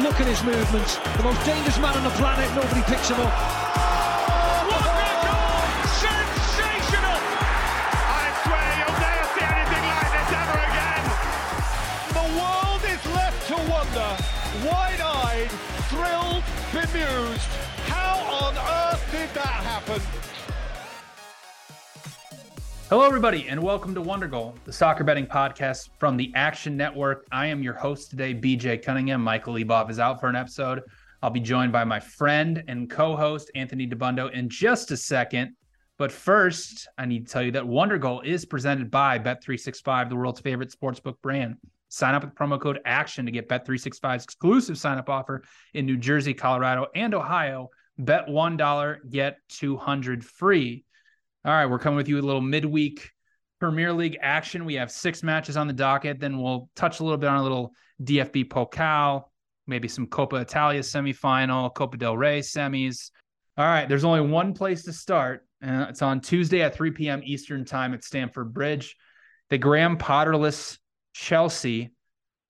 Look at his movements. The most dangerous man on the planet. Nobody picks him up. What a goal! Sensational! I swear you'll never see anything like this ever again. The world is left to wonder, wide-eyed, thrilled, bemused. How on earth did that happen? Hello, everybody, and welcome to Wonder Goal, the soccer betting podcast from the Action Network. I am your host today, BJ Cunningham. Michael Leboff is out for an episode. I'll be joined by my friend and co host, Anthony Dabbundo, in just a second. But first, I need to tell you that Wonder Goal is presented by Bet365, the world's favorite sportsbook brand. Sign up with promo code ACTION to get Bet365's exclusive sign up offer in New Jersey, Colorado, and Ohio. Bet $1, get 200 free. All right, we're coming with you a little midweek Premier League action. We have six matches on the docket. Then we'll touch a little bit on a little DFB Pokal, maybe some Coppa Italia semifinal, Copa del Rey semis. All right, there's only one place to start. Uh, it's on Tuesday at 3 p.m. Eastern Time at Stamford Bridge. The Graham Potterless Chelsea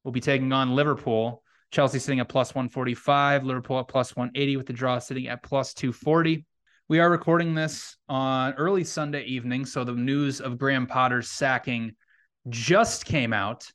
will be taking on Liverpool. Chelsea sitting at plus 145, Liverpool at plus 180, with the draw sitting at plus 240. We are recording this on early Sunday evening, so the news of Graham Potter's sacking just came out.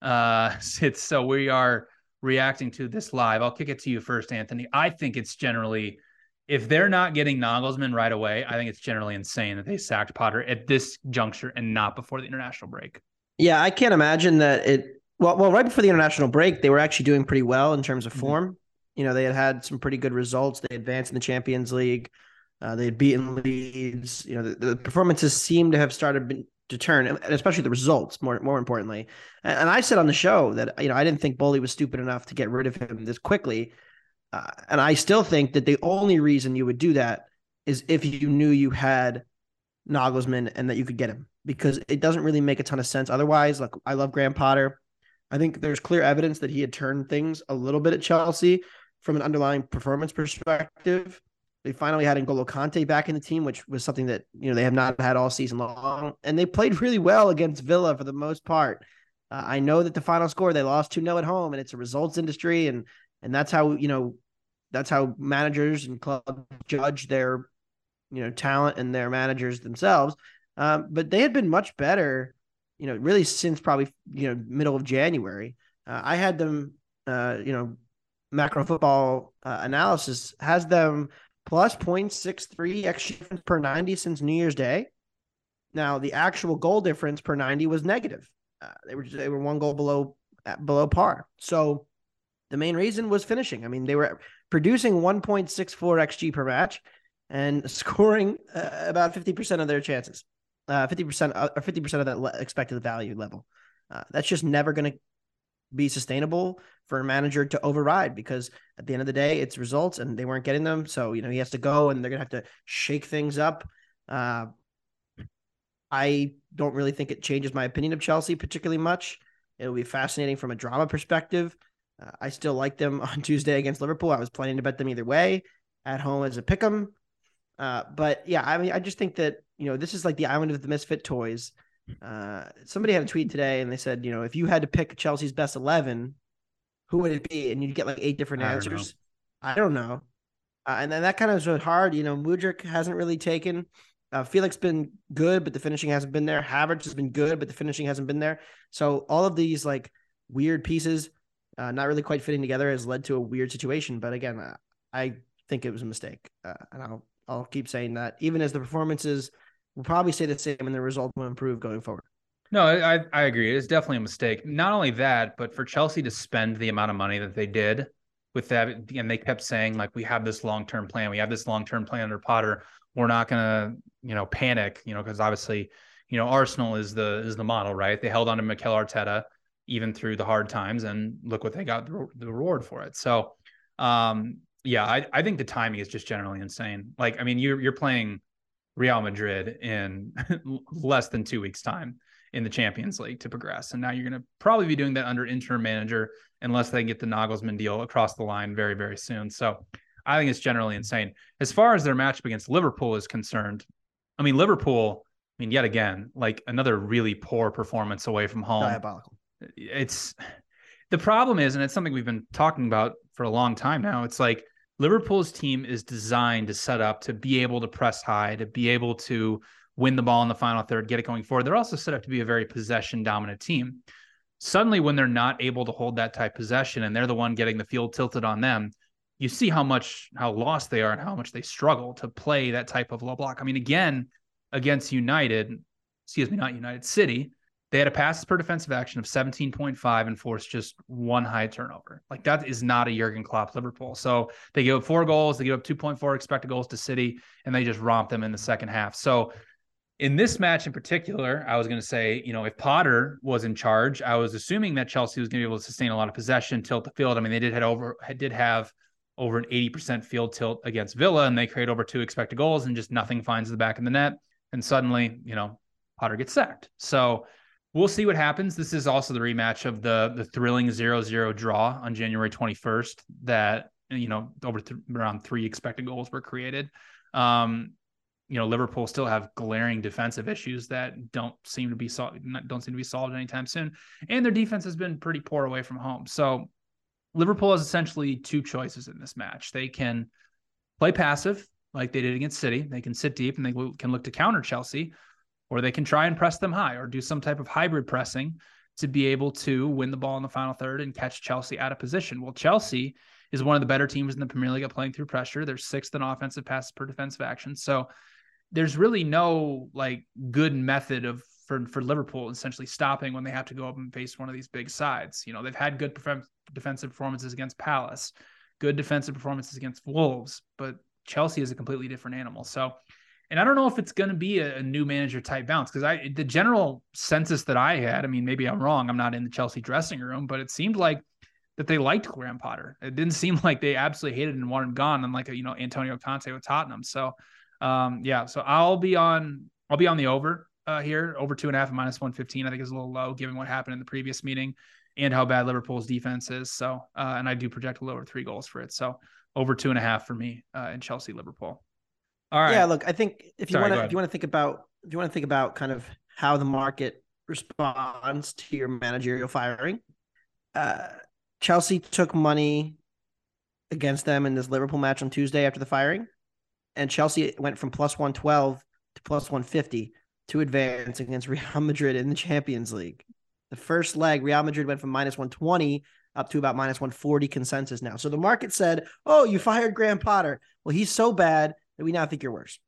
Uh, it's so we are reacting to this live. I'll kick it to you first, Anthony. I think it's generally, if they're not getting Nagelsmann right away, I think it's generally insane that they sacked Potter at this juncture and not before the international break. Yeah, I can't imagine that it. Well, well, right before the international break, they were actually doing pretty well in terms of form. Mm-hmm. You know, they had had some pretty good results. They advanced in the Champions League. Uh, they had beaten Leeds. You know, the, the, performances seem to have started to turn, and especially the results. More, more importantly, and, and I said on the show that you know I didn't think Boehly was stupid enough to get rid of him this quickly, uh, and I still think that the only reason you would do that is if you knew you had Nagelsmann and that you could get him, because it doesn't really make a ton of sense otherwise. Like I love Graham Potter. I think there's clear evidence that he had turned things a little bit at Chelsea from an underlying performance perspective. They finally had N'Golo Kante back in the team, which was something that you know they have not had all season long, and they played really well against Villa for the most part. Uh, I know that the final score they lost two 0 at home, and it's a results industry, and and that's how you know that's how managers and clubs judge their you know talent and their managers themselves. Um, but they had been much better, you know, really since probably you know middle of January. Uh, I had them, uh, you know, macro football uh, analysis has them plus 0.63 XG per 90 since New Year's Day. Now, the actual goal difference per 90 was negative. Uh, they were they were one goal below below par. So the main reason was finishing. I mean, they were producing 1.64 XG per match and scoring uh, about 50% of their chances. Uh, 50% uh, or 50% of that expected value level. Uh, that's just never going to be sustainable for a manager to override because at the end of the day, it's results and they weren't getting them. So, you know, he has to go and they're going to have to shake things up. Uh, I don't really think it changes my opinion of Chelsea particularly much. It'll be fascinating from a drama perspective. Uh, I still like them on Tuesday against Liverpool. I was planning to bet them either way at home as a pick 'em. Uh, but yeah, I mean, I just think that, you know, this is like the island of the misfit toys. Uh, somebody had a tweet today and they said, you know, if you had to pick Chelsea's best 11, who would it be? And you'd get like eight different I answers. Don't I don't know. Uh, and then that kind of is really hard. You know, Mudryk hasn't really taken. Uh, Felix been good, but the finishing hasn't been there. Havertz has been good, but the finishing hasn't been there. So all of these like weird pieces, uh, not really quite fitting together, has led to a weird situation. But again, uh, I think it was a mistake, uh, and I'll I'll keep saying that. Even as the performances will probably stay the same, and the result will improve going forward. No, I I agree. It's definitely a mistake. Not only that, but for Chelsea to spend the amount of money that they did with that, and they kept saying like, "We have this long term plan. We have this long term plan under Potter. We're not gonna, you know, panic, you know, because obviously, you know, Arsenal is the is the model, right? They held on to Mikel Arteta even through the hard times, and look what they got the, the reward for it. So, Um, yeah, I, I think the timing is just generally insane. Like, I mean, you're you're playing Real Madrid in less than two weeks' time in the Champions League to progress, and now you're going to probably be doing that under interim manager unless they get the Nagelsmann deal across the line very very soon. So, I think it's generally insane. As far as their matchup against Liverpool is concerned, I mean, Liverpool. I mean, yet again, like another really poor performance away from home. Diabolical. It's the problem is, and it's something we've been talking about for a long time now. It's like Liverpool's team is designed to set up to be able to press high, to be able to win the ball in the final third, get it going forward. They're also set up to be a very possession dominant team. Suddenly, when they're not able to hold that type of possession and they're the one getting the field tilted on them, you see how much how lost they are and how much they struggle to play that type of low block. I mean, again, against United, excuse me, not United City, they had a passes per defensive action of 17.5 and forced just one high turnover. Like that is not a Jurgen Klopp Liverpool. So they give up four goals, they give up 2.4 expected goals to City, and they just romp them in the second half. So in this match in particular, I was going to say, you know, if Potter was in charge, I was assuming that Chelsea was going to be able to sustain a lot of possession, tilt the field. I mean, they did head over, did have over an 80% field tilt against Villa, and they create over two expected goals, and just nothing finds the back of the net. And suddenly, you know, Potter gets sacked. So we'll see what happens. This is also the rematch of the the thrilling 0-0 draw on January 21st that you know over th- around three expected goals were created. Um, you know, Liverpool still have glaring defensive issues that don't seem to be solved don't seem to be solved anytime soon, and their defense has been pretty poor away from home. So Liverpool has essentially two choices in this match. They can play passive like they did against City. They can sit deep and they can look to counter Chelsea, or they can try and press them high or do some type of hybrid pressing to be able to win the ball in the final third and catch Chelsea out of position. Well, Chelsea is one of the better teams in the Premier League at playing through pressure. They're sixth in offensive passes per defensive action. So there's really no like good method of for for Liverpool essentially stopping when they have to go up and face one of these big sides. You know, they've had good defensive performances against Palace, good defensive performances against Wolves, but Chelsea is a completely different animal. So and I don't know if it's going to be a, a, new manager type bounce because I the general census that I had, I mean, maybe I'm wrong. I'm not in the Chelsea dressing room, but it seemed like that they liked Graham Potter. It didn't seem like they absolutely hated and wanted him gone, unlike you know Antonio Conte with Tottenham. So, um, yeah, so I'll be on I'll be on the over uh, here, over two and a half minus one fifteen. I think is a little low given what happened in the previous meeting and how bad Liverpool's defense is. So, uh, and I do project a lower three goals for it. So, over two and a half for me uh, in Chelsea Liverpool. All right. Yeah, look, I think if you want to, if you want to think about, if you want to think about kind of how the market responds to your managerial firing, uh, Chelsea took money against them in this Liverpool match on Tuesday after the firing, and Chelsea went from plus one twelve to plus one fifty to advance against Real Madrid in the Champions League. The first leg, Real Madrid went from minus one twenty up to about minus 140 consensus now. So the market said, Oh, you fired Graham Potter. Well, he's so bad that we now think you're worse.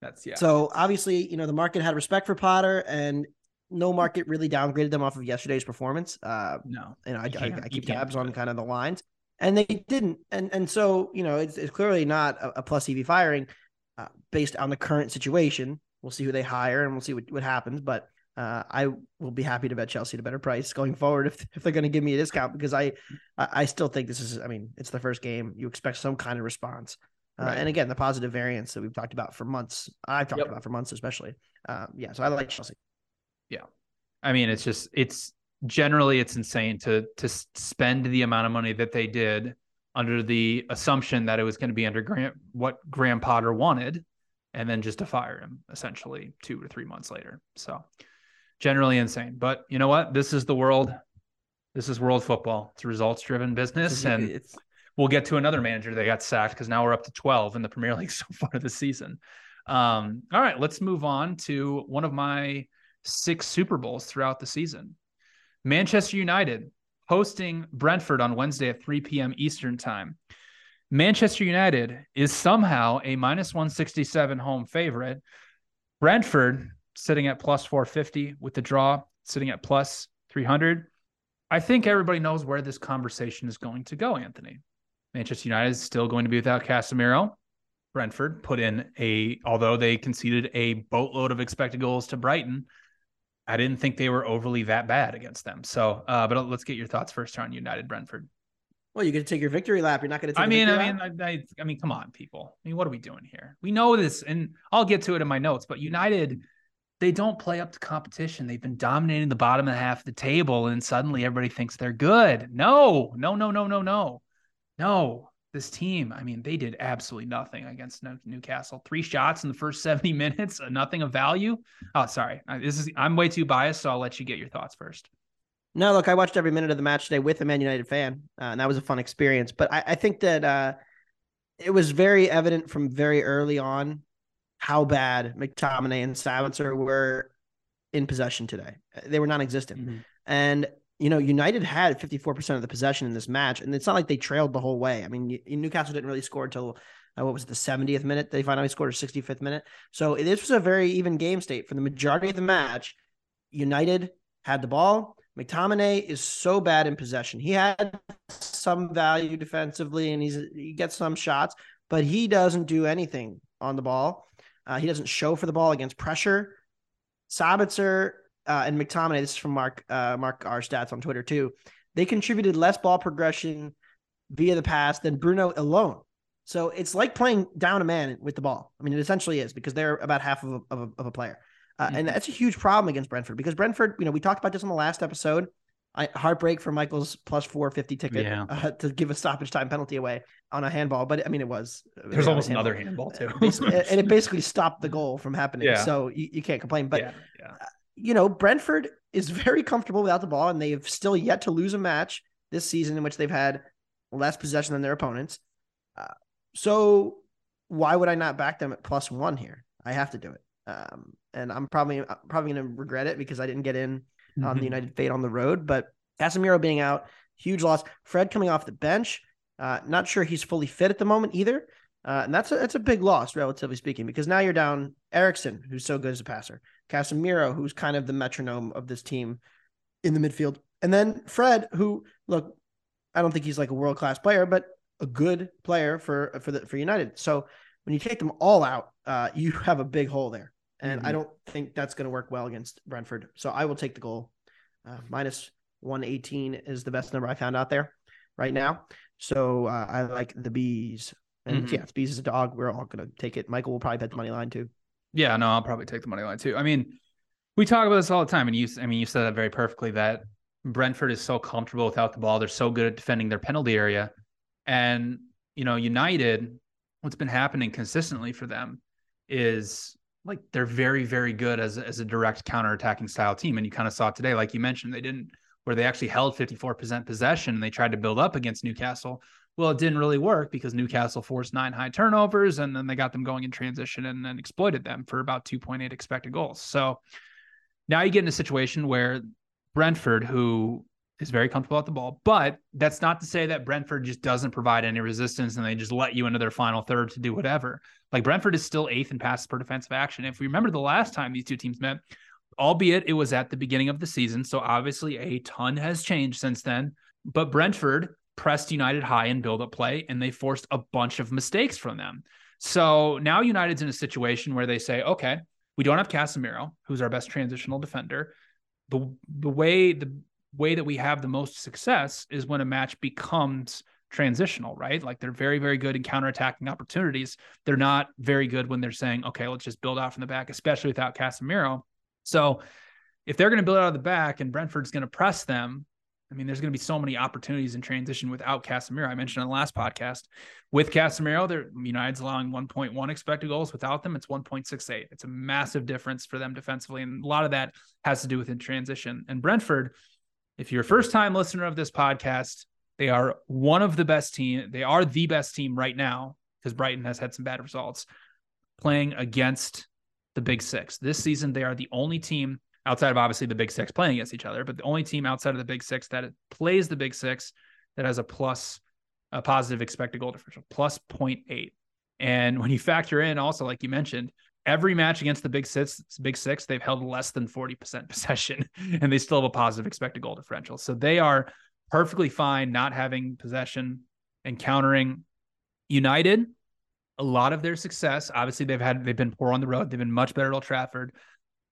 That's yeah. So obviously, you know, the market had respect for Potter and no market really downgraded them off of yesterday's performance. Uh, no, you know, I, I, I keep tabs on kind of the lines, and they didn't. And and so you know, it's, it's clearly not a, a plus EV firing uh, based on the current situation. We'll see who they hire, and we'll see what, what happens. But uh, I will be happy to bet Chelsea at a better price going forward if if they're going to give me a discount because I I still think this is. I mean, it's the first game. You expect some kind of response. Uh, right. and again, the positive variance that we've talked about for months, I've talked yep. about for months, especially. Um, yeah, so I like Chelsea. Yeah, I mean, it's just it's generally it's insane to to spend the amount of money that they did under the assumption that it was going to be under Grant what Graham Potter wanted, and then just to fire him essentially two or three months later. So generally insane. But you know what? This is the world. This is world football. It's a results driven business, and it's we'll get to another manager that got sacked because now we're up to 12 in the Premier League so far this season. Um, all right, let's move on to one of my six Super Bowls throughout the season. Manchester United hosting Brentford on Wednesday at 3 p.m. Eastern Time. Manchester United is somehow a minus 167 home favorite. Brentford sitting at plus 450 with the draw sitting at plus 300. I think everybody knows where this conversation is going to go, Anthony. Manchester United is still going to be without Casemiro. Brentford put in a, although they conceded a boatload of expected goals to Brighton, I didn't think they were overly that bad against them. So, uh, but let's get your thoughts first on United Brentford. Well, you get to take your victory lap. You're not going to. take I mean, I mean, I, I, I mean, come on, people. I mean, what are we doing here? We know this, and I'll get to it in my notes. But United, they don't play up to competition. They've been dominating the bottom of the half of the table, and suddenly everybody thinks they're good. No, no, no, no, no, no, no. This team, I mean, they did absolutely nothing against Newcastle. Three shots in the first 70 minutes, uh, nothing of value. Oh, sorry. This is I'm way too biased, so I'll let you get your thoughts first. No, look, I watched every minute of the match today with a Man United fan, uh, and that was a fun experience. But I, I think that uh, it was very evident from very early on how bad McTominay and Sabitzer were in possession today. They were non-existent, Mhm. and you know United had 54% of the possession in this match, and it's not like they trailed the whole way. I mean, Newcastle didn't really score until uh, what was it, the 70th minute? They finally scored a 65th minute. So this was a very even game state for the majority of the match. United had the ball. McTominay is so bad in possession. He had some value defensively, and he's he gets some shots, but he doesn't do anything on the ball. Uh, he doesn't show for the ball against pressure. Sabitzer uh, and McTominay. This is from Mark uh, Mark R stats on Twitter too. They contributed less ball progression via the pass than Bruno alone. So it's like playing down a man with the ball. I mean, it essentially is because they're about half of a, of a, of a player. Uh, And that's a huge problem against Brentford because Brentford, you know, we talked about this on the last episode. I, heartbreak for Michael's plus 450 ticket Yeah. uh, to give a stoppage time penalty away on a handball. But I mean, it was. There's it almost another handball. too. And it basically stopped the goal from happening. Yeah. So you, you can't complain. But yeah. You know, Brentford is very comfortable without the ball, and they've still yet to lose a match this season in which they've had less possession than their opponents. Uh, so why would I not back them at plus one here? I have to do it, um, and I'm probably I'm probably going to regret it because I didn't get in on Mhm. the United fate on the road. But Casemiro being out, huge loss. Fred coming off the bench, uh, not sure he's fully fit at the moment either. Uh, and that's a that's a big loss, relatively speaking, because now you're down Eriksen, who's so good as a passer, Casemiro, who's kind of the metronome of this team in the midfield, and then Fred, who look, I don't think he's like a world class player, but a good player for for the for United. So when you take them all out, uh, you have a big hole there, and I Mhm. don't think that's going to work well against Brentford. So I will take the goal. Uh, minus one eighteen is the best number I found out there right now. So uh, I like the bees. And Mhm. yeah, it's bees is a dog. We're all gonna take it. Michael will probably bet the money line too. Yeah, no, I'll probably take the money line too. I mean, we talk about this all the time, and you, I mean, you said that very perfectly. That Brentford is so comfortable without the ball; they're so good at defending their penalty area, and you know, United, what's been happening consistently for them is like they're very, very good as as a direct counter-attacking style team, and you kind of saw it today, like you mentioned, they didn't where they actually held 54% possession and they tried to build up against Newcastle. Well, it didn't really work because Newcastle forced nine high turnovers and then they got them going in transition and then exploited them for about 2.8 expected goals. So now you get in a situation where Brentford, who is very comfortable at the ball, but that's not to say that Brentford just doesn't provide any resistance and they just let you into their final third to do whatever. Like Brentford is still eighth in passes per defensive action. If we remember the last time these two teams met, albeit it was at the beginning of the season. So obviously a ton has changed since then. But Brentford pressed United high in build up play and they forced a bunch of mistakes from them. So now United's in a situation where they say, okay, we don't have Casemiro, who's our best transitional defender. The the way the way that we have the most success is when a match becomes transitional, right? Like they're very, very good in counterattacking opportunities. They're not very good when they're saying, okay, let's just build out from the back, especially without Casemiro. So if they're going to build out of the back and Brentford's going to press them, I mean, there's going to be so many opportunities in transition without Casemiro. I mentioned on the last podcast. With Casemiro, they're United's allowing 1.1 expected goals. Without them, it's 1.68. It's a massive difference for them defensively. And a lot of that has to do with in transition. And Brentford, if you're a first time listener of this podcast, they are one of the best team. They are the best team right now because Brighton has had some bad results playing against the Big Six. This season, they are the only team outside of obviously the Big Six playing against each other, but the only team outside of the Big Six that plays the Big Six that has a plus, a positive expected goal differential, plus 0.8. And when you factor in also, like you mentioned, every match against the Big Six, Big Six, they've held less than 40% possession and they still have a positive expected goal differential. So they are perfectly fine not having possession and countering United a lot of their success, obviously they've had they've been poor on the road. They've been much better at Old Trafford,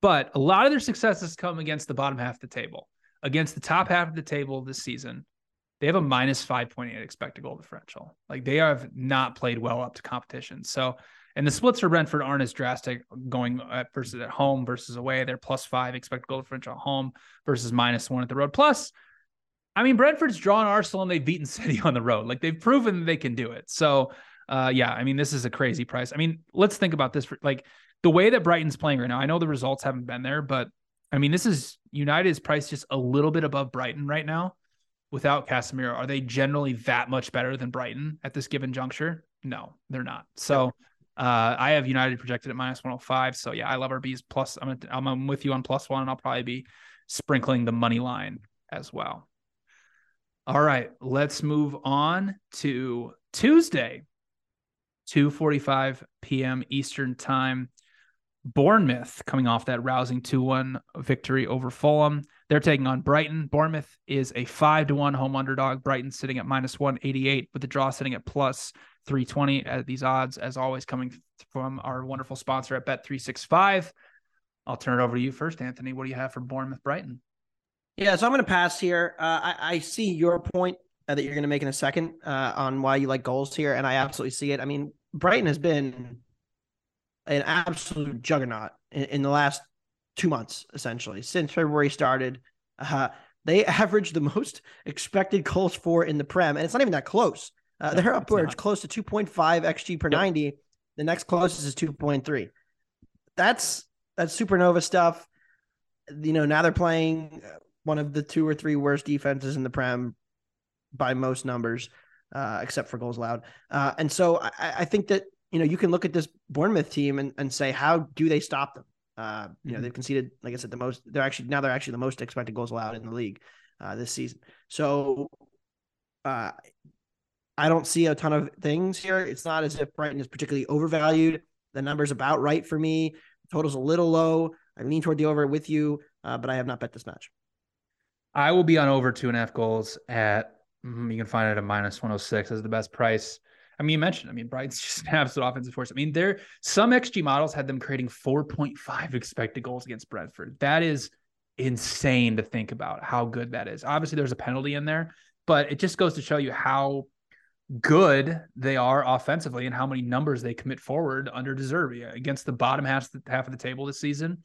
but a lot of their success has come against the bottom half of the table. Against the top half of the table this season, they have a minus 5.8 expected goal differential. Like they have not played well up to competition. So, and the splits for Brentford aren't as drastic going at versus at home versus away. They're plus five expected goal differential at home versus minus one at the road. Plus, I mean, Brentford's drawn Arsenal and they've beaten City on the road. Like they've proven they can do it. So, uh, yeah, I mean, this is a crazy price. I mean, let's think about this for like the way that Brighton's playing right now. I know the results haven't been there, but I mean, this is United is priced just a little bit above Brighton right now without Casemiro, are they generally that much better than Brighton at this given juncture? No, they're not. So uh, I have United projected at minus 105. So yeah, I love our bees plus. I'm, I'm, I'm with you on plus one, and I'll probably be sprinkling the money line as well. All right, let's move on to Tuesday, 2:45 p.m. Eastern Time. Bournemouth coming off that rousing 2-1 victory over Fulham. They're taking on Brighton. Bournemouth is a five to one home underdog. Brighton sitting at minus 188, with the draw sitting at plus 320 at these odds, as always, coming from our wonderful sponsor at Bet365. I'll turn it over to you first, Anthony. What do you have for Bournemouth Brighton? Yeah, so I'm going to pass here. Uh, I, I, see your point uh, that you're going to make in a second uh, on why you like goals here, and I absolutely see it. I mean, Brighton has been an absolute juggernaut in, in the last two months, essentially, since February started. Uh, they averaged the most expected goals for in the Prem, and it's not even that close. Uh, they're upwards close to 2.5 xG per yep. 90. The next closest is 2.3. That's that's supernova stuff. You know, now they're playing one of the two or three worst defenses in the Prem by most numbers, uh, except for goals allowed. Uh, and so I, I, think that you know you can look at this Bournemouth team and, and say how do they stop them? Uh, you know, mm-hmm. they've conceded, like I said, the most. They're actually now they're actually the most expected goals allowed in the league uh, this season. So, uh, I don't see a ton of things here. It's not as if Brighton is particularly overvalued. The number's about right for me. The total's a little low. I lean toward the over with you, uh, but I have not bet this match. I will be on over two and a half goals at. Mm, you can find it at minus one hundred oh six as the best price. I mean, you mentioned, I mean, Brighton's just an absolute offensive force. I mean, there some XG models had them creating 4.5 expected goals against Brentford. That is insane to think about how good that is. Obviously, there's a penalty in there, but it just goes to show you how good they are offensively and how many numbers they commit forward under De against the bottom half half of the table this season.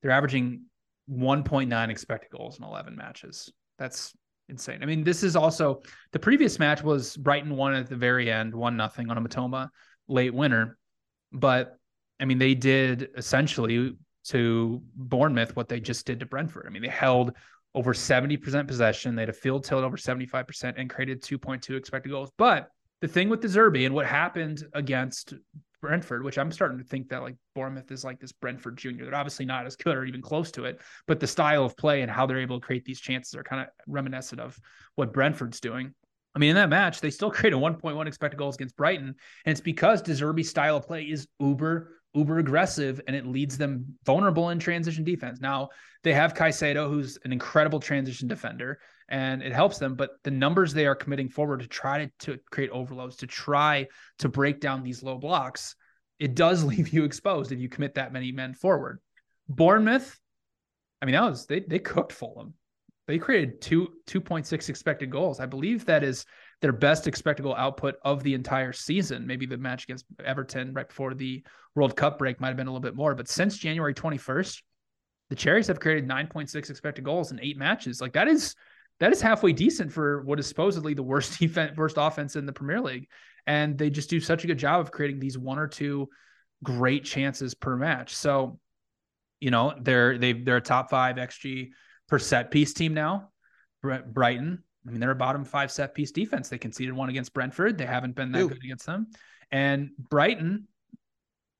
They're averaging 1.9 expected goals in 11 matches. That's insane. I mean, this is also the previous match was Brighton won at the very end, one nothing on a Mitoma late winner. But I mean, they did essentially to Bournemouth what they just did to Brentford. I mean, they held over 70% possession. They had a field tilt over 75% and created 2.2 expected goals. But the thing with De Zerbi and what happened against Brentford, which I'm starting to think that like Bournemouth is like this Brentford junior. They're obviously not as good or even close to it, but the style of play and how they're able to create these chances are kind of reminiscent of what Brentford's doing. I mean, in that match, they still created 1.1 expected goals against Brighton, and it's because De Zerbi's style of play is uber uber aggressive and it leads them vulnerable in transition defense. Now they have Caicedo, who's an incredible transition defender, and it helps them. But the numbers they are committing forward to try to, to create overloads, to try to break down these low blocks, it does leave you exposed if you commit that many men forward. Bournemouth, I mean, that was they they cooked Fulham. They created two 2.6 expected goals. I believe that is their best expected goal output of the entire season. Maybe the match against Everton right before the World Cup break might have been a little bit more, but since January 21st, the Cherries have created 9.6 expected goals in eight matches. Like that is that is halfway decent for what is supposedly the worst defense, worst offense in the Premier League. And they just do such a good job of creating these one or two great chances per match. So, you know, they're they they're a top five XG per set piece team now. Brighton, I mean, they're a bottom five set piece defense. They conceded one against Brentford. They haven't been that Ooh. good against them. And Brighton,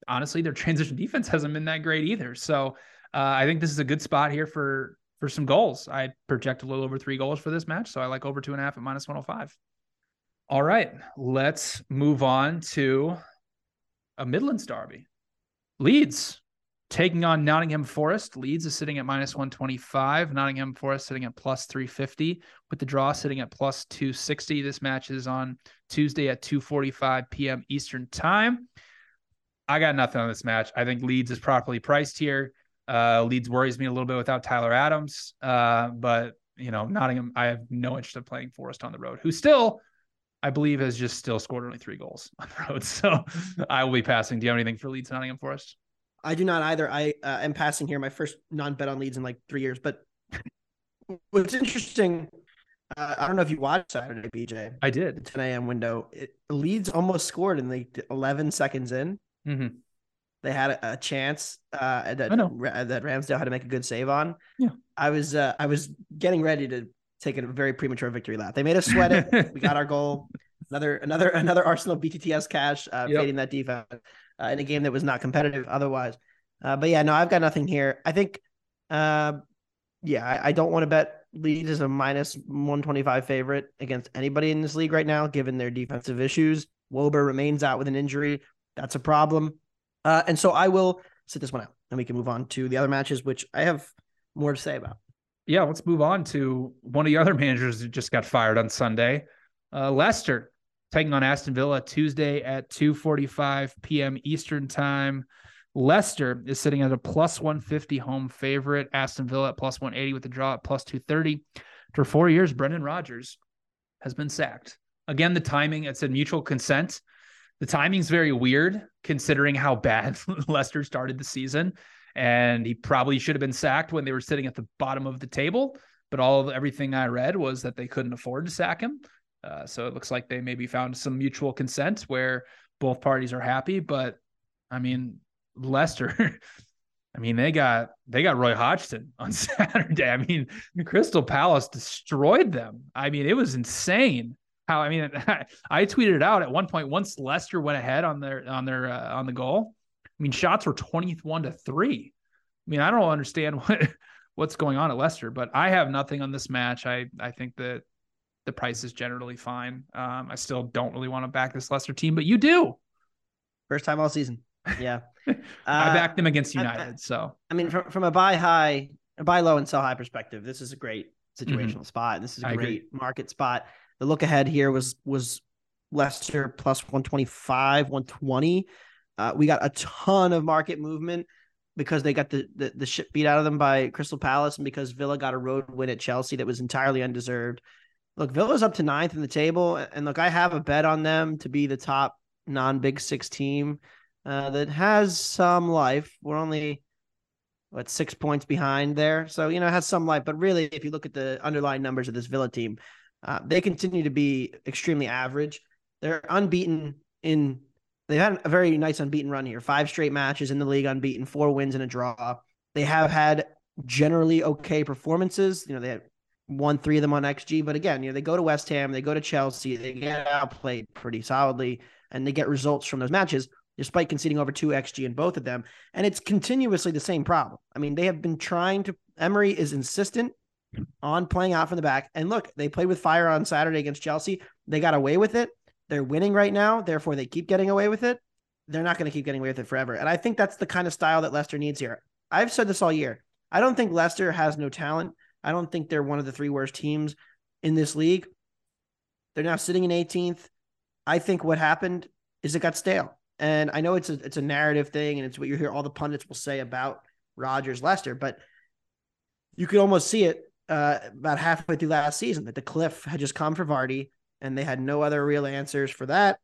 honestly, their transition defense hasn't been that great either. So uh, I think this is a good spot here for for some goals. I project a little over three goals for this match. So I like over two and a half at minus 105. All right, let's move on to a Midlands derby. Leeds taking on Nottingham Forest. Leeds is sitting at minus 125. Nottingham Forest sitting at plus 350 with the draw sitting at plus 260. This match is on Tuesday at 2:45 p.m. Eastern Time. I got nothing on this match. I think Leeds is properly priced here. Uh, Leeds worries me a little bit without Tyler Adams, uh, but you know, Nottingham, I have no interest in playing Forest on the road, who still, I believe, has just still scored only three goals on the road. So I will be passing. Do you have anything for Leeds Nottingham Forest? I do not either. I uh, am passing here. My first non bet on Leeds in like three years. But what's interesting, uh, I don't know if you watched Saturday, BJ. I did. 10 a.m. window. It, Leeds almost scored in like 11 seconds in. Mm-hmm. They had a, a chance uh, that that Ramsdale had to make a good save on. Yeah. I was uh, I was getting ready to take a very premature victory lap. They made us sweat it. we got our goal. Another another another Arsenal BTTS cash uh, Yep. fading that defense uh, in a game that was not competitive otherwise. Uh, but yeah, no, I've got nothing here. I think, uh, yeah, I, I don't want to bet Leeds as a minus 125 favorite against anybody in this league right now, given their defensive issues. Wober remains out with an injury. That's a problem. Uh, and so I will sit this one out and we can move on to the other matches, which I have more to say about. Yeah, let's move on to one of the other managers who just got fired on Sunday. Uh, Leicester taking on Aston Villa Tuesday at 2:45 p.m. Eastern Time. Leicester is sitting at a plus 150 home favorite. Aston Villa at plus 180 with the draw at plus 230. For four years, Brendan Rodgers has been sacked. Again, the timing, it's a mutual consent. The timing's very weird considering how bad Leicester started the season. And he probably should have been sacked when they were sitting at the bottom of the table. But all everything I read was that they couldn't afford to sack him. Uh, so it looks like they maybe found some mutual consent where both parties are happy. But I mean, Leicester, I mean, they got they got Roy Hodgson on Saturday. I mean, Crystal Palace destroyed them. I mean, it was insane how I mean, I tweeted it out at one point once Leicester went ahead on their on their uh, on the goal. I mean, shots were 21 to 3. I mean, I don't understand what what's going on at Leicester, but I have nothing on this match. I I think that the price is generally fine. Um, I still don't really want to back this Leicester team, but you do. First time all season. Yeah. I Uh, backed them against I- I- United, so I mean, from, from a buy high, a buy low and sell high perspective, this is a great situational spot. This is a Mm-hmm. Agree. great market spot. The look ahead here was was Leicester plus 125, 120. Uh, we got a ton of market movement because they got the, the the shit beat out of them by Crystal Palace and because Villa got a road win at Chelsea that was entirely undeserved. Look, Villa's up to ninth in the table, and look, I have a bet on them to be the top non-Big Six team uh, that has some life. We're only what six points behind there, so you know it has some life. But really, if you look at the underlying numbers of this Villa team, uh, they continue to be extremely average. They're unbeaten in. They've had a very nice unbeaten run here. Five straight matches in the league unbeaten, four wins and a draw. They have had generally okay performances. You know, they had won three of them on XG, but again, you know, they go to West Ham, they go to Chelsea, they get outplayed pretty solidly, and they get results from those matches despite conceding over two XG in both of them. And it's continuously the same problem. I mean, they have been trying to, Emery is insistent on playing out from the back. And look, they played with fire on Saturday against Chelsea. They got away with it. They're winning right now. Therefore, they keep getting away with it. They're not going to keep getting away with it forever. And I think that's the kind of style that Leicester needs here. I've said this all year. I don't think Leicester has no talent. I don't think they're one of the three worst teams in this league. They're now sitting in 18th. I think what happened is it got stale. And I know it's a it's a narrative thing, and it's what you hear all the pundits will say about Rodgers Leicester, but you could almost see it uh, about halfway through last season that the cliff had just come for Vardy, and they had no other real answers for that,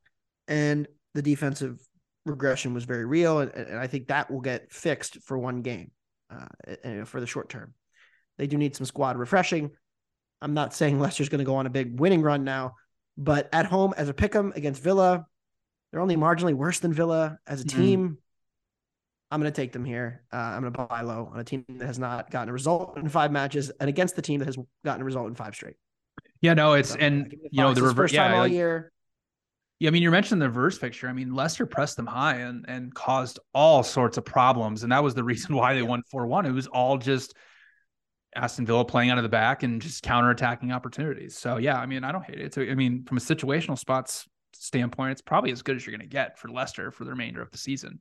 and the defensive regression was very real, and, and I think that will get fixed for one game, uh, for the short term. They do need some squad refreshing. I'm not saying Leicester's going to go on a big winning run now, but at home as a pick'em against Villa, they're only marginally worse than Villa as a Mhm. team. I'm going to take them here. Uh, I'm going to buy low on a team that has not gotten a result in five matches, and against the team that has gotten a result in five straight. yeah, no, it's So, and you know the reverse. Yeah, all like- year. Yeah, I mean, you're mentioning the reverse picture. I mean, Leicester pressed them high and and caused all sorts of problems, and that was the reason why they won four one. It was all just Aston Villa playing out of the back and just counterattacking opportunities. So yeah, I mean, I don't hate it. A- I mean, from a situational spots standpoint, it's probably as good as you're going to get for Leicester for the remainder of the season.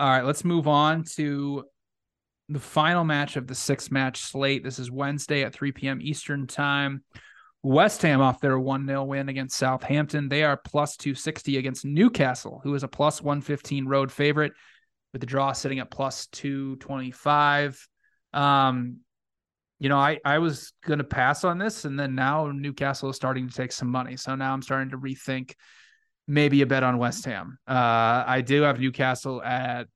All right, let's move on to the final match of the six match slate. This is Wednesday at 3 p.m. Eastern Time. West Ham off their 1 0 win against Southampton. They are plus 260 against Newcastle, who is a plus 115 road favorite, with the draw sitting at plus 225. Um, you know, I, I was going to pass on this, and then now Newcastle is starting to take some money. So now I'm starting to rethink maybe a bet on West Ham. Uh, I do have Newcastle at,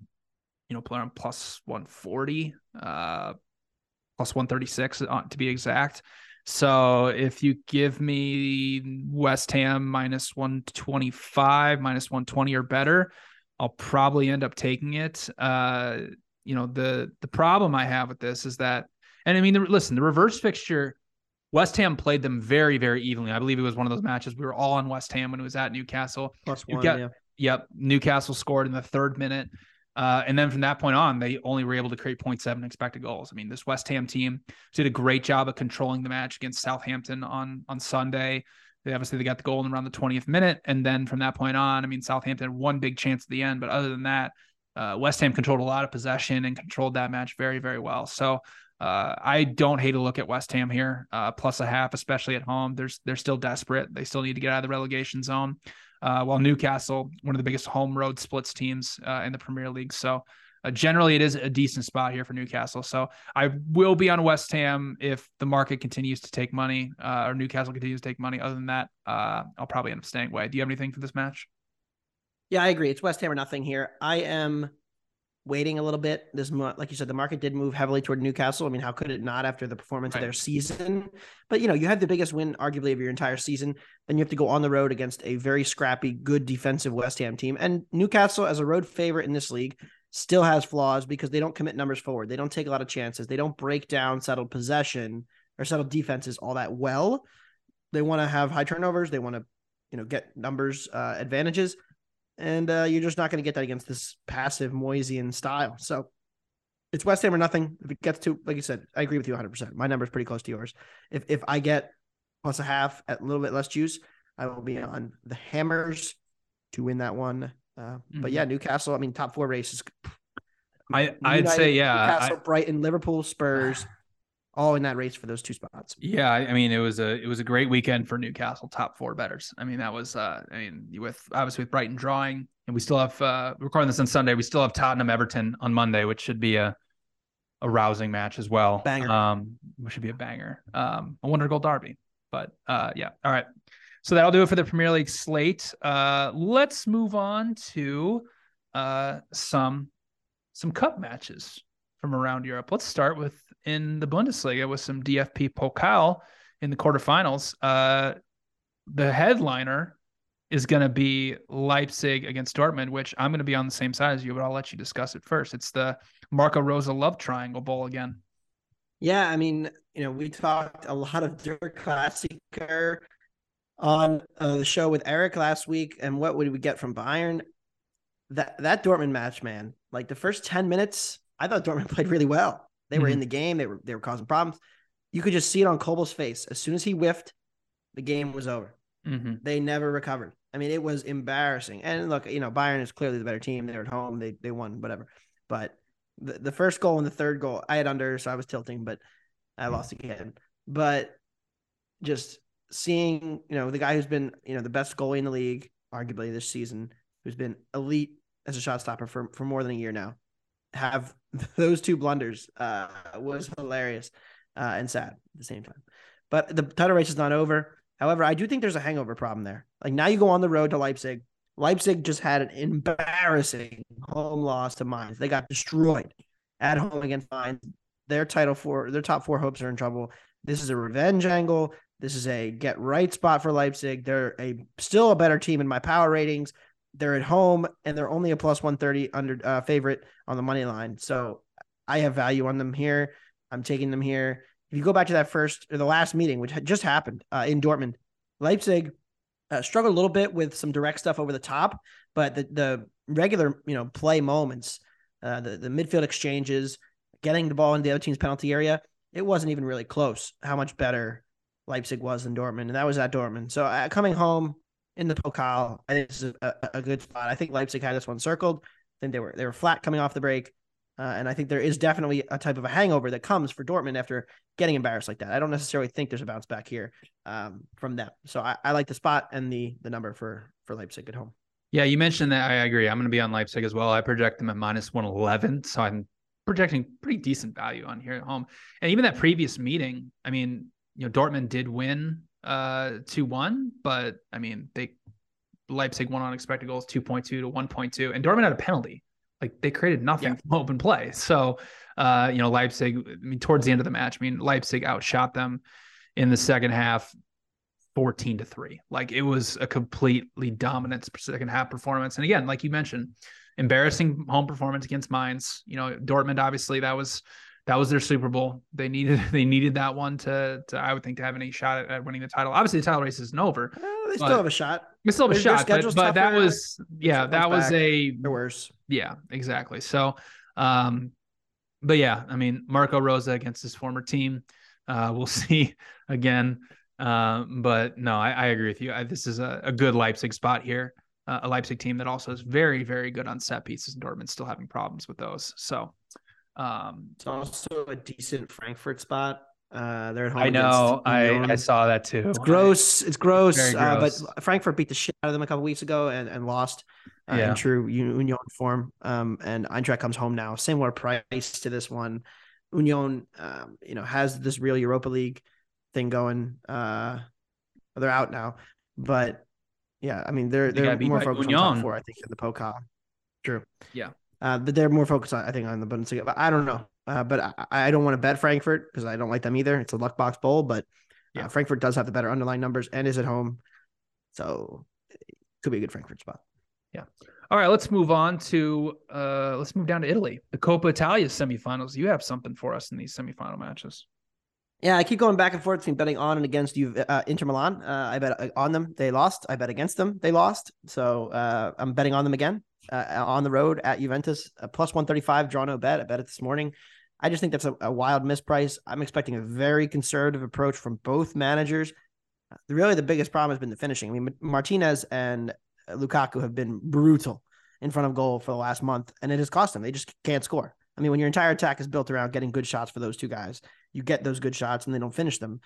you know, plus 140, uh, plus 136 uh, to be exact. So if you give me West Ham minus 125, minus 120 or better, I'll probably end up taking it. Uh, you know, the the problem I have with this is that, and I mean, the, listen, the reverse fixture West Ham played them very, very evenly. I believe it was one of those matches we were all on West Ham when it was at Newcastle. Plus one, yeah. Yep. Newcastle scored in the third minute. Uh, and then from that point on, they only were able to create 0.7 expected goals. I mean, this West Ham team did a great job of controlling the match against Southampton on on Sunday. They obviously they got the goal in around the 20th minute, and then from that point on, I mean, Southampton had one big chance at the end, but other than that, uh, West Ham controlled a lot of possession and controlled that match very, very well. So uh, I don't hate a look at West Ham here, uh, plus a half, especially at home. There's they're still desperate. They still need to get out of the relegation zone. Uh, while Newcastle, one of the biggest home road splits teams uh, in the Premier League, so uh, generally it is a decent spot here for Newcastle. So I will be on West Ham if the market continues to take money uh, or Newcastle continues to take money. Other than that, I'll probably end up staying away. Do you have anything for this match? Yeah, I agree. It's West Ham or nothing here. I am waiting a little bit. This, month. like you said, the market did move heavily toward Newcastle. I mean, how could it not after the performance right. of their season? But you know, you have the biggest win, arguably, of your entire season. Then you have to go on the road against a very scrappy, good defensive West Ham team. And Newcastle, as a road favorite in this league, still has flaws because they don't commit numbers forward. They don't take a lot of chances. They don't break down settled possession or settled defenses all that well. They want to have high turnovers. They want to, you know, get numbers uh, advantages and uh, you're just not going to get that against this passive Moyesian style. So it's West Ham or nothing. If it gets to, like you said, I agree with you 100. percent My number is pretty close to yours. If if I get plus a half at a little bit less juice, I will be on the Hammers to win that one. Uh, mm-hmm. But yeah, Newcastle. I mean, top four races. I I'd say yeah. Newcastle, I, Brighton, Liverpool, Spurs all in that race for those two spots. Yeah, I mean it was a it was a great weekend for Newcastle top four betters. I mean that was uh I mean with obviously with Brighton drawing and we still have uh recording this on Sunday. We still have Tottenham Everton on Monday, which should be a a rousing match as well. Banger. Um, which should be a banger. Um, a wonder goal derby. But uh, yeah. All right. So that'll do it for the Premier League slate. Uh, let's move on to uh some some cup matches from around Europe. Let's start with in the Bundesliga with some DFB Pokal in the quarterfinals. Uh, the headliner is going to be Leipzig against Dortmund, which I'm going to be on the same side as you, but I'll let you discuss it first. It's the Marco Rose love triangle bowl again. Yeah, I mean, you know, we talked a lot of Der Klassiker on uh, the show with Eric last week, and what would we get from Bayern? That that Dortmund match, man. Like the first ten minutes, I thought Dortmund played really well. They were mm-hmm. in the game. They were they were causing problems. You could just see it on Kobel's face. As soon as he whiffed, the game was over. Mm-hmm. They never recovered. I mean, it was embarrassing. And look, you know, Bayern is clearly the better team. They're at home. They they won, whatever. But the, the first goal and the third goal, I had under, so I was tilting, but I lost again. But just seeing, you know, the guy who's been, you know, the best goalie in the league, arguably this season, who's been elite as a shot stopper for, for more than a year now, have those two blunders uh, was hilarious uh, and sad at the same time. But the title race is not over. However, I do think there's a hangover problem there. Like now you go on the road to Leipzig. Leipzig just had an embarrassing home loss to Mainz. They got destroyed at home against Mainz. Their title four, their top four hopes are in trouble. This is a revenge angle. This is a get right spot for Leipzig. They're a still a better team in my power ratings. They're at home and they're only a plus 130 under uh, favorite on the money line. So I have value on them here. I'm taking them here. If you go back to that first or the last meeting, which just happened uh, in Dortmund, Leipzig uh, struggled a little bit with some direct stuff over the top, but the the regular you know play moments, uh, the the midfield exchanges, getting the ball into the other team's penalty area, it wasn't even really close. How much better Leipzig was than Dortmund, and that was at Dortmund. So uh, coming home in the Pokal, I think this is a, a good spot. I think Leipzig had this one circled. I think they were they were flat coming off the break. Uh, and I think there is definitely a type of a hangover that comes for Dortmund after getting embarrassed like that. I don't necessarily think there's a bounce back here um, from them. So I, I, like the spot and the the number for for Leipzig at home. Yeah, you mentioned that. I agree. I'm going to be on Leipzig as well. I project them at minus 111. So I'm projecting pretty decent value on here at home. And even that previous meeting, I mean, you know, Dortmund did win uh 2-1, but I mean, they Leipzig won on expected goals 2.2 to 1.2 and Dortmund had a penalty. Like they created nothing yeah. from open play. So, uh, you know, Leipzig, I mean, towards the end of the match, I mean, Leipzig outshot them in the second half 14 to 3. Like it was a completely dominant second half performance. And again, like you mentioned, embarrassing home performance against Mainz. You know, Dortmund obviously that was that was their Super Bowl. They needed they needed that one to to I would think to have any shot at, at winning the title. Obviously, the title race isn't over. Uh, they still have a shot. They still have a shot, but, but that was yeah, that was a they're worse. Yeah, exactly. So, um, but yeah, I mean Marco Rose against his former team. Uh, we'll see again. Uh, but no, I, I agree with you. I, this is a, a good Leipzig spot here. Uh, a Leipzig team that also is very, very good on set pieces. And Dortmund's still having problems with those. So, um, it's also a decent Frankfurt spot. Uh, they're at home. I know. I, I saw that too. It's gross. It's gross. gross. Uh, but Frankfurt beat the shit out of them a couple weeks ago and, and lost uh, yeah. in true Union form. Um, and Eintracht comes home now. Similar price to this one. Union, um, you know, has this real Europa League thing going. Uh, they're out now, but yeah, I mean they're they are more focused Union. on top four, I think, in the Pokal. True. Yeah. Uh, but they're more focused on, I think, on the Bundesliga. But I don't know. Uh, but I, I, don't want to bet Frankfurt because I don't like them either. It's a luck box bowl, but uh, yeah. Frankfurt does have the better underlying numbers and is at home, so it could be a good Frankfurt spot. Yeah. All right, let's move on to uh let's move down to Italy. The Coppa Italia semifinals. You have something for us in these semifinal matches. Yeah, I keep going back and forth between betting on and against you, uh, Inter Milan. Uh, I bet on them, they lost. I bet against them, they lost. So uh, I'm betting on them again Uh, uh, on the road at Juventus, plus 135 draw no bet. I bet it this morning. I just think that's a, a wild misprice. I'm expecting a very conservative approach from both managers. Uh, really, the biggest problem has been the finishing. I mean, Martinez and uh, Lukaku have been brutal in front of goal for the last month, and it has cost them. They just can't score. I mean, when your entire attack is built around getting good shots for those two guys, you get those good shots and they don't finish them.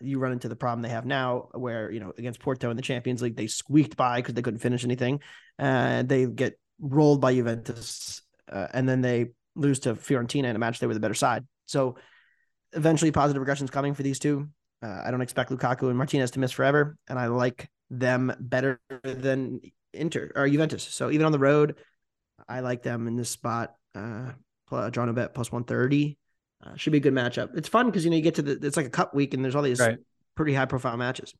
You run into the problem they have now, where you know against Porto in the Champions League, they squeaked by because they couldn't finish anything, and they get rolled by Juventus, uh, and then they lose to Fiorentina in a match they were the better side. So eventually, positive regression is coming for these two. Uh, I don't expect Lukaku and Martinez to miss forever, and I like them better than Inter or Juventus. So even on the road, I like them in this spot. Uh, draw no bet plus one thirty. Uh, should be a good matchup. It's fun because you know you get to the it's like a cup week and there's all these right. pretty high profile matches,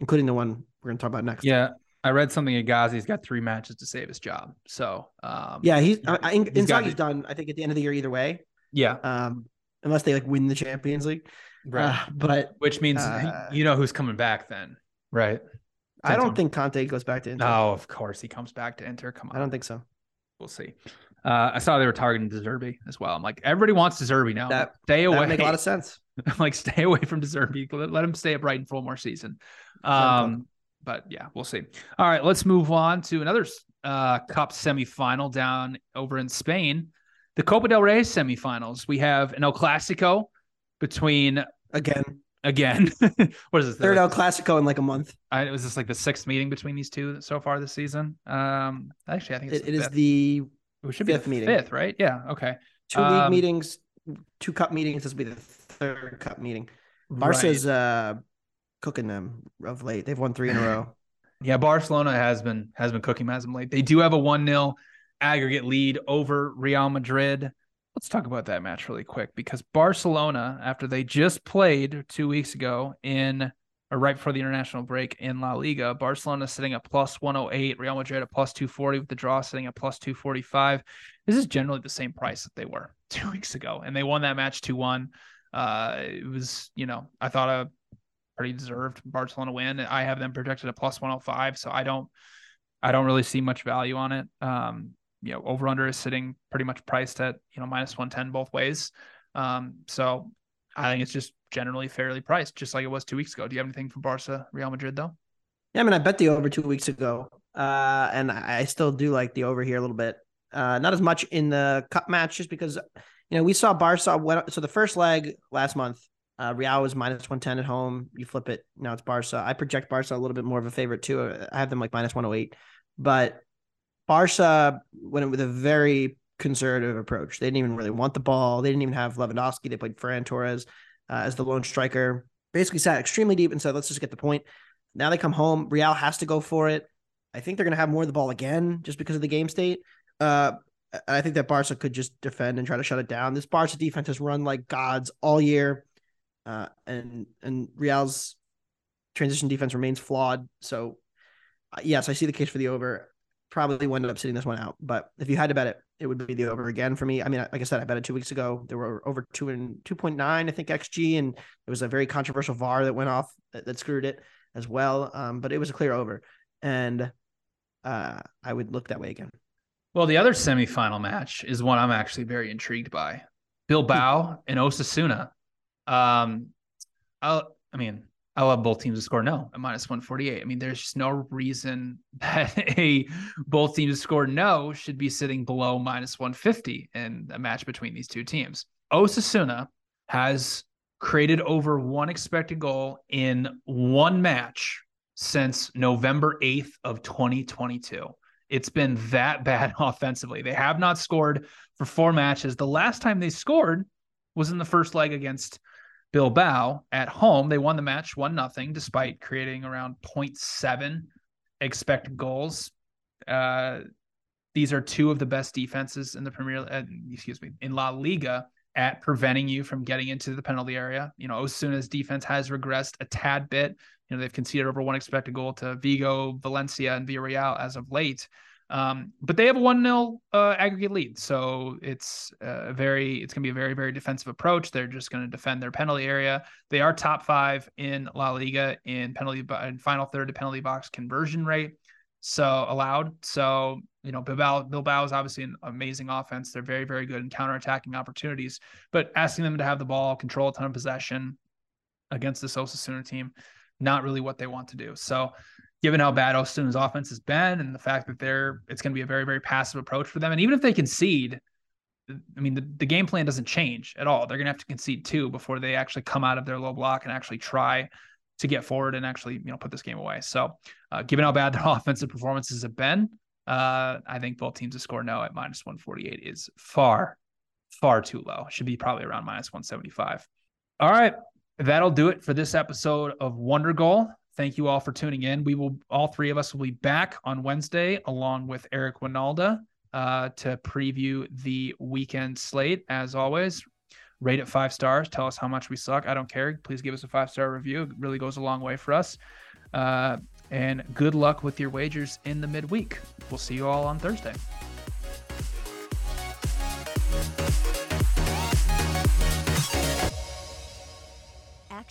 including the one we're going to talk about next. Yeah, I read something Inzaghi's got three matches to save his job. So um, yeah, he's I, I, he's Inzaghi's done. I think at the end of the year either way. Yeah. Um, unless they like win the Champions League. Right. Uh, but which means uh, you know who's coming back then, right? I don't think Conte goes back to Inter. No, of course he comes back to Inter. Come on. I don't think so. We'll see. Uh, I saw they were targeting De Zerbi as well. I'm like, everybody wants De Zerbi now. That, stay away. That make a lot of sense. like, stay away from De Zerbi. Let, let him stay at Brighton for one more season. Um, but yeah, we'll see. All right, let's move on to another uh, Cup semifinal down over in Spain. The Copa del Rey semifinals. We have an El Clasico between again, again. what is this? Third El Clasico in like a month. I, was this like the sixth meeting between these two so far this season? Um, actually, I think it, it is the it should be fifth meeting. Fifth, right? Yeah. Okay. Two um, league meetings, two cup meetings. This will be the third cup meeting. Barca's right. uh, cooking them of late. They've won three in a row. yeah, Barcelona has been has been cooking as of late. They do have a one 0 aggregate lead over Real Madrid. Let's talk about that match really quick because Barcelona, after they just played two weeks ago in or right before the international break in La Liga. Barcelona sitting at plus 108, Real Madrid at plus 240 with the draw sitting at plus 245. This is generally the same price that they were two weeks ago, and they won that match 2 1. Uh, it was, you know, I thought a pretty deserved Barcelona win. I have them projected at plus 105, so I don't, I don't really see much value on it. Um, you know, over under is sitting pretty much priced at you know minus 110 both ways. Um, so I think it's just generally fairly priced, just like it was two weeks ago. Do you have anything for Barca, Real Madrid though? Yeah, I mean, I bet the over two weeks ago, uh, and I still do like the over here a little bit. Uh, not as much in the cup match, just because you know we saw Barca. Went, so the first leg last month, uh, Real was minus one ten at home. You flip it, now it's Barca. I project Barca a little bit more of a favorite too. I have them like minus one hundred oh eight, but Barca went with a very conservative approach. They didn't even really want the ball. They didn't even have Lewandowski. They played Ferran Torres uh, as the lone striker. Basically sat extremely deep and said, let's just get the point. Now they come home. Real has to go for it. I think they're going to have more of the ball again just because of the game state. Uh, I think that Barca could just defend and try to shut it down. This Barca defense has run like gods all year, uh, and and Real's transition defense remains flawed. So, uh, yes, I see the case for the over. Probably ended up sitting this one out, but if you had to bet it, it would be the over again for me. I mean, like I said, I bet it two weeks ago. There were over two and two point nine, I think, xG, and it was a very controversial VAR that went off that, that screwed it as well. Um, but it was a clear over, and uh, I would look that way again. Well, the other semifinal match is one I'm actually very intrigued by: Bilbao and Osasuna. Um, i I mean, I love both teams to score no at minus 148. I mean, there's just no reason that a both teams to score no should be sitting below minus 150 in a match between these two teams. Osasuna has created over one expected goal in one match since November 8th of 2022. It's been that bad offensively. They have not scored for four matches. The last time they scored was in the first leg against Bilbao at home. They won the match one nothing, despite creating around 0.7 expected goals. Uh, these are two of the best defenses in the Premier, uh, excuse me, in La Liga at preventing you from getting into the penalty area. You know, Osasuna's defense has regressed a tad bit. You know, they've conceded over one expected goal to Vigo, Valencia, and Villarreal as of late. Um, but they have a one 0 uh, aggregate lead, so it's a very it's going to be a very very defensive approach. They're just going to defend their penalty area. They are top five in La Liga in penalty in final third to penalty box conversion rate, so allowed. So you know Bilbao Bilbao is obviously an amazing offense. They're very very good in counter attacking opportunities, but asking them to have the ball, control a ton of possession against the this Osasuna team, not really what they want to do. So given how bad Osasuna's offense has been and the fact that they're it's going to be a very very passive approach for them. And even if they concede I mean the, the game plan doesn't change at all. They're going to have to concede two before they actually come out of their low block and actually try to get forward and actually you know put this game away. So uh, given how bad their offensive performances have been uh, I think both teams to score no at minus 148 is far far too low. Should be probably around minus 175 all right that'll do it for this episode of Wondergoal Thank you all for tuning in. We will, all three of us will be back on Wednesday along with Eric Wynalda uh, to preview the weekend slate. As always, rate it five stars. Tell us how much we suck. I don't care. Please give us a five star review. It really goes a long way for us. Uh, and good luck with your wagers in the midweek. We'll see you all on Thursday.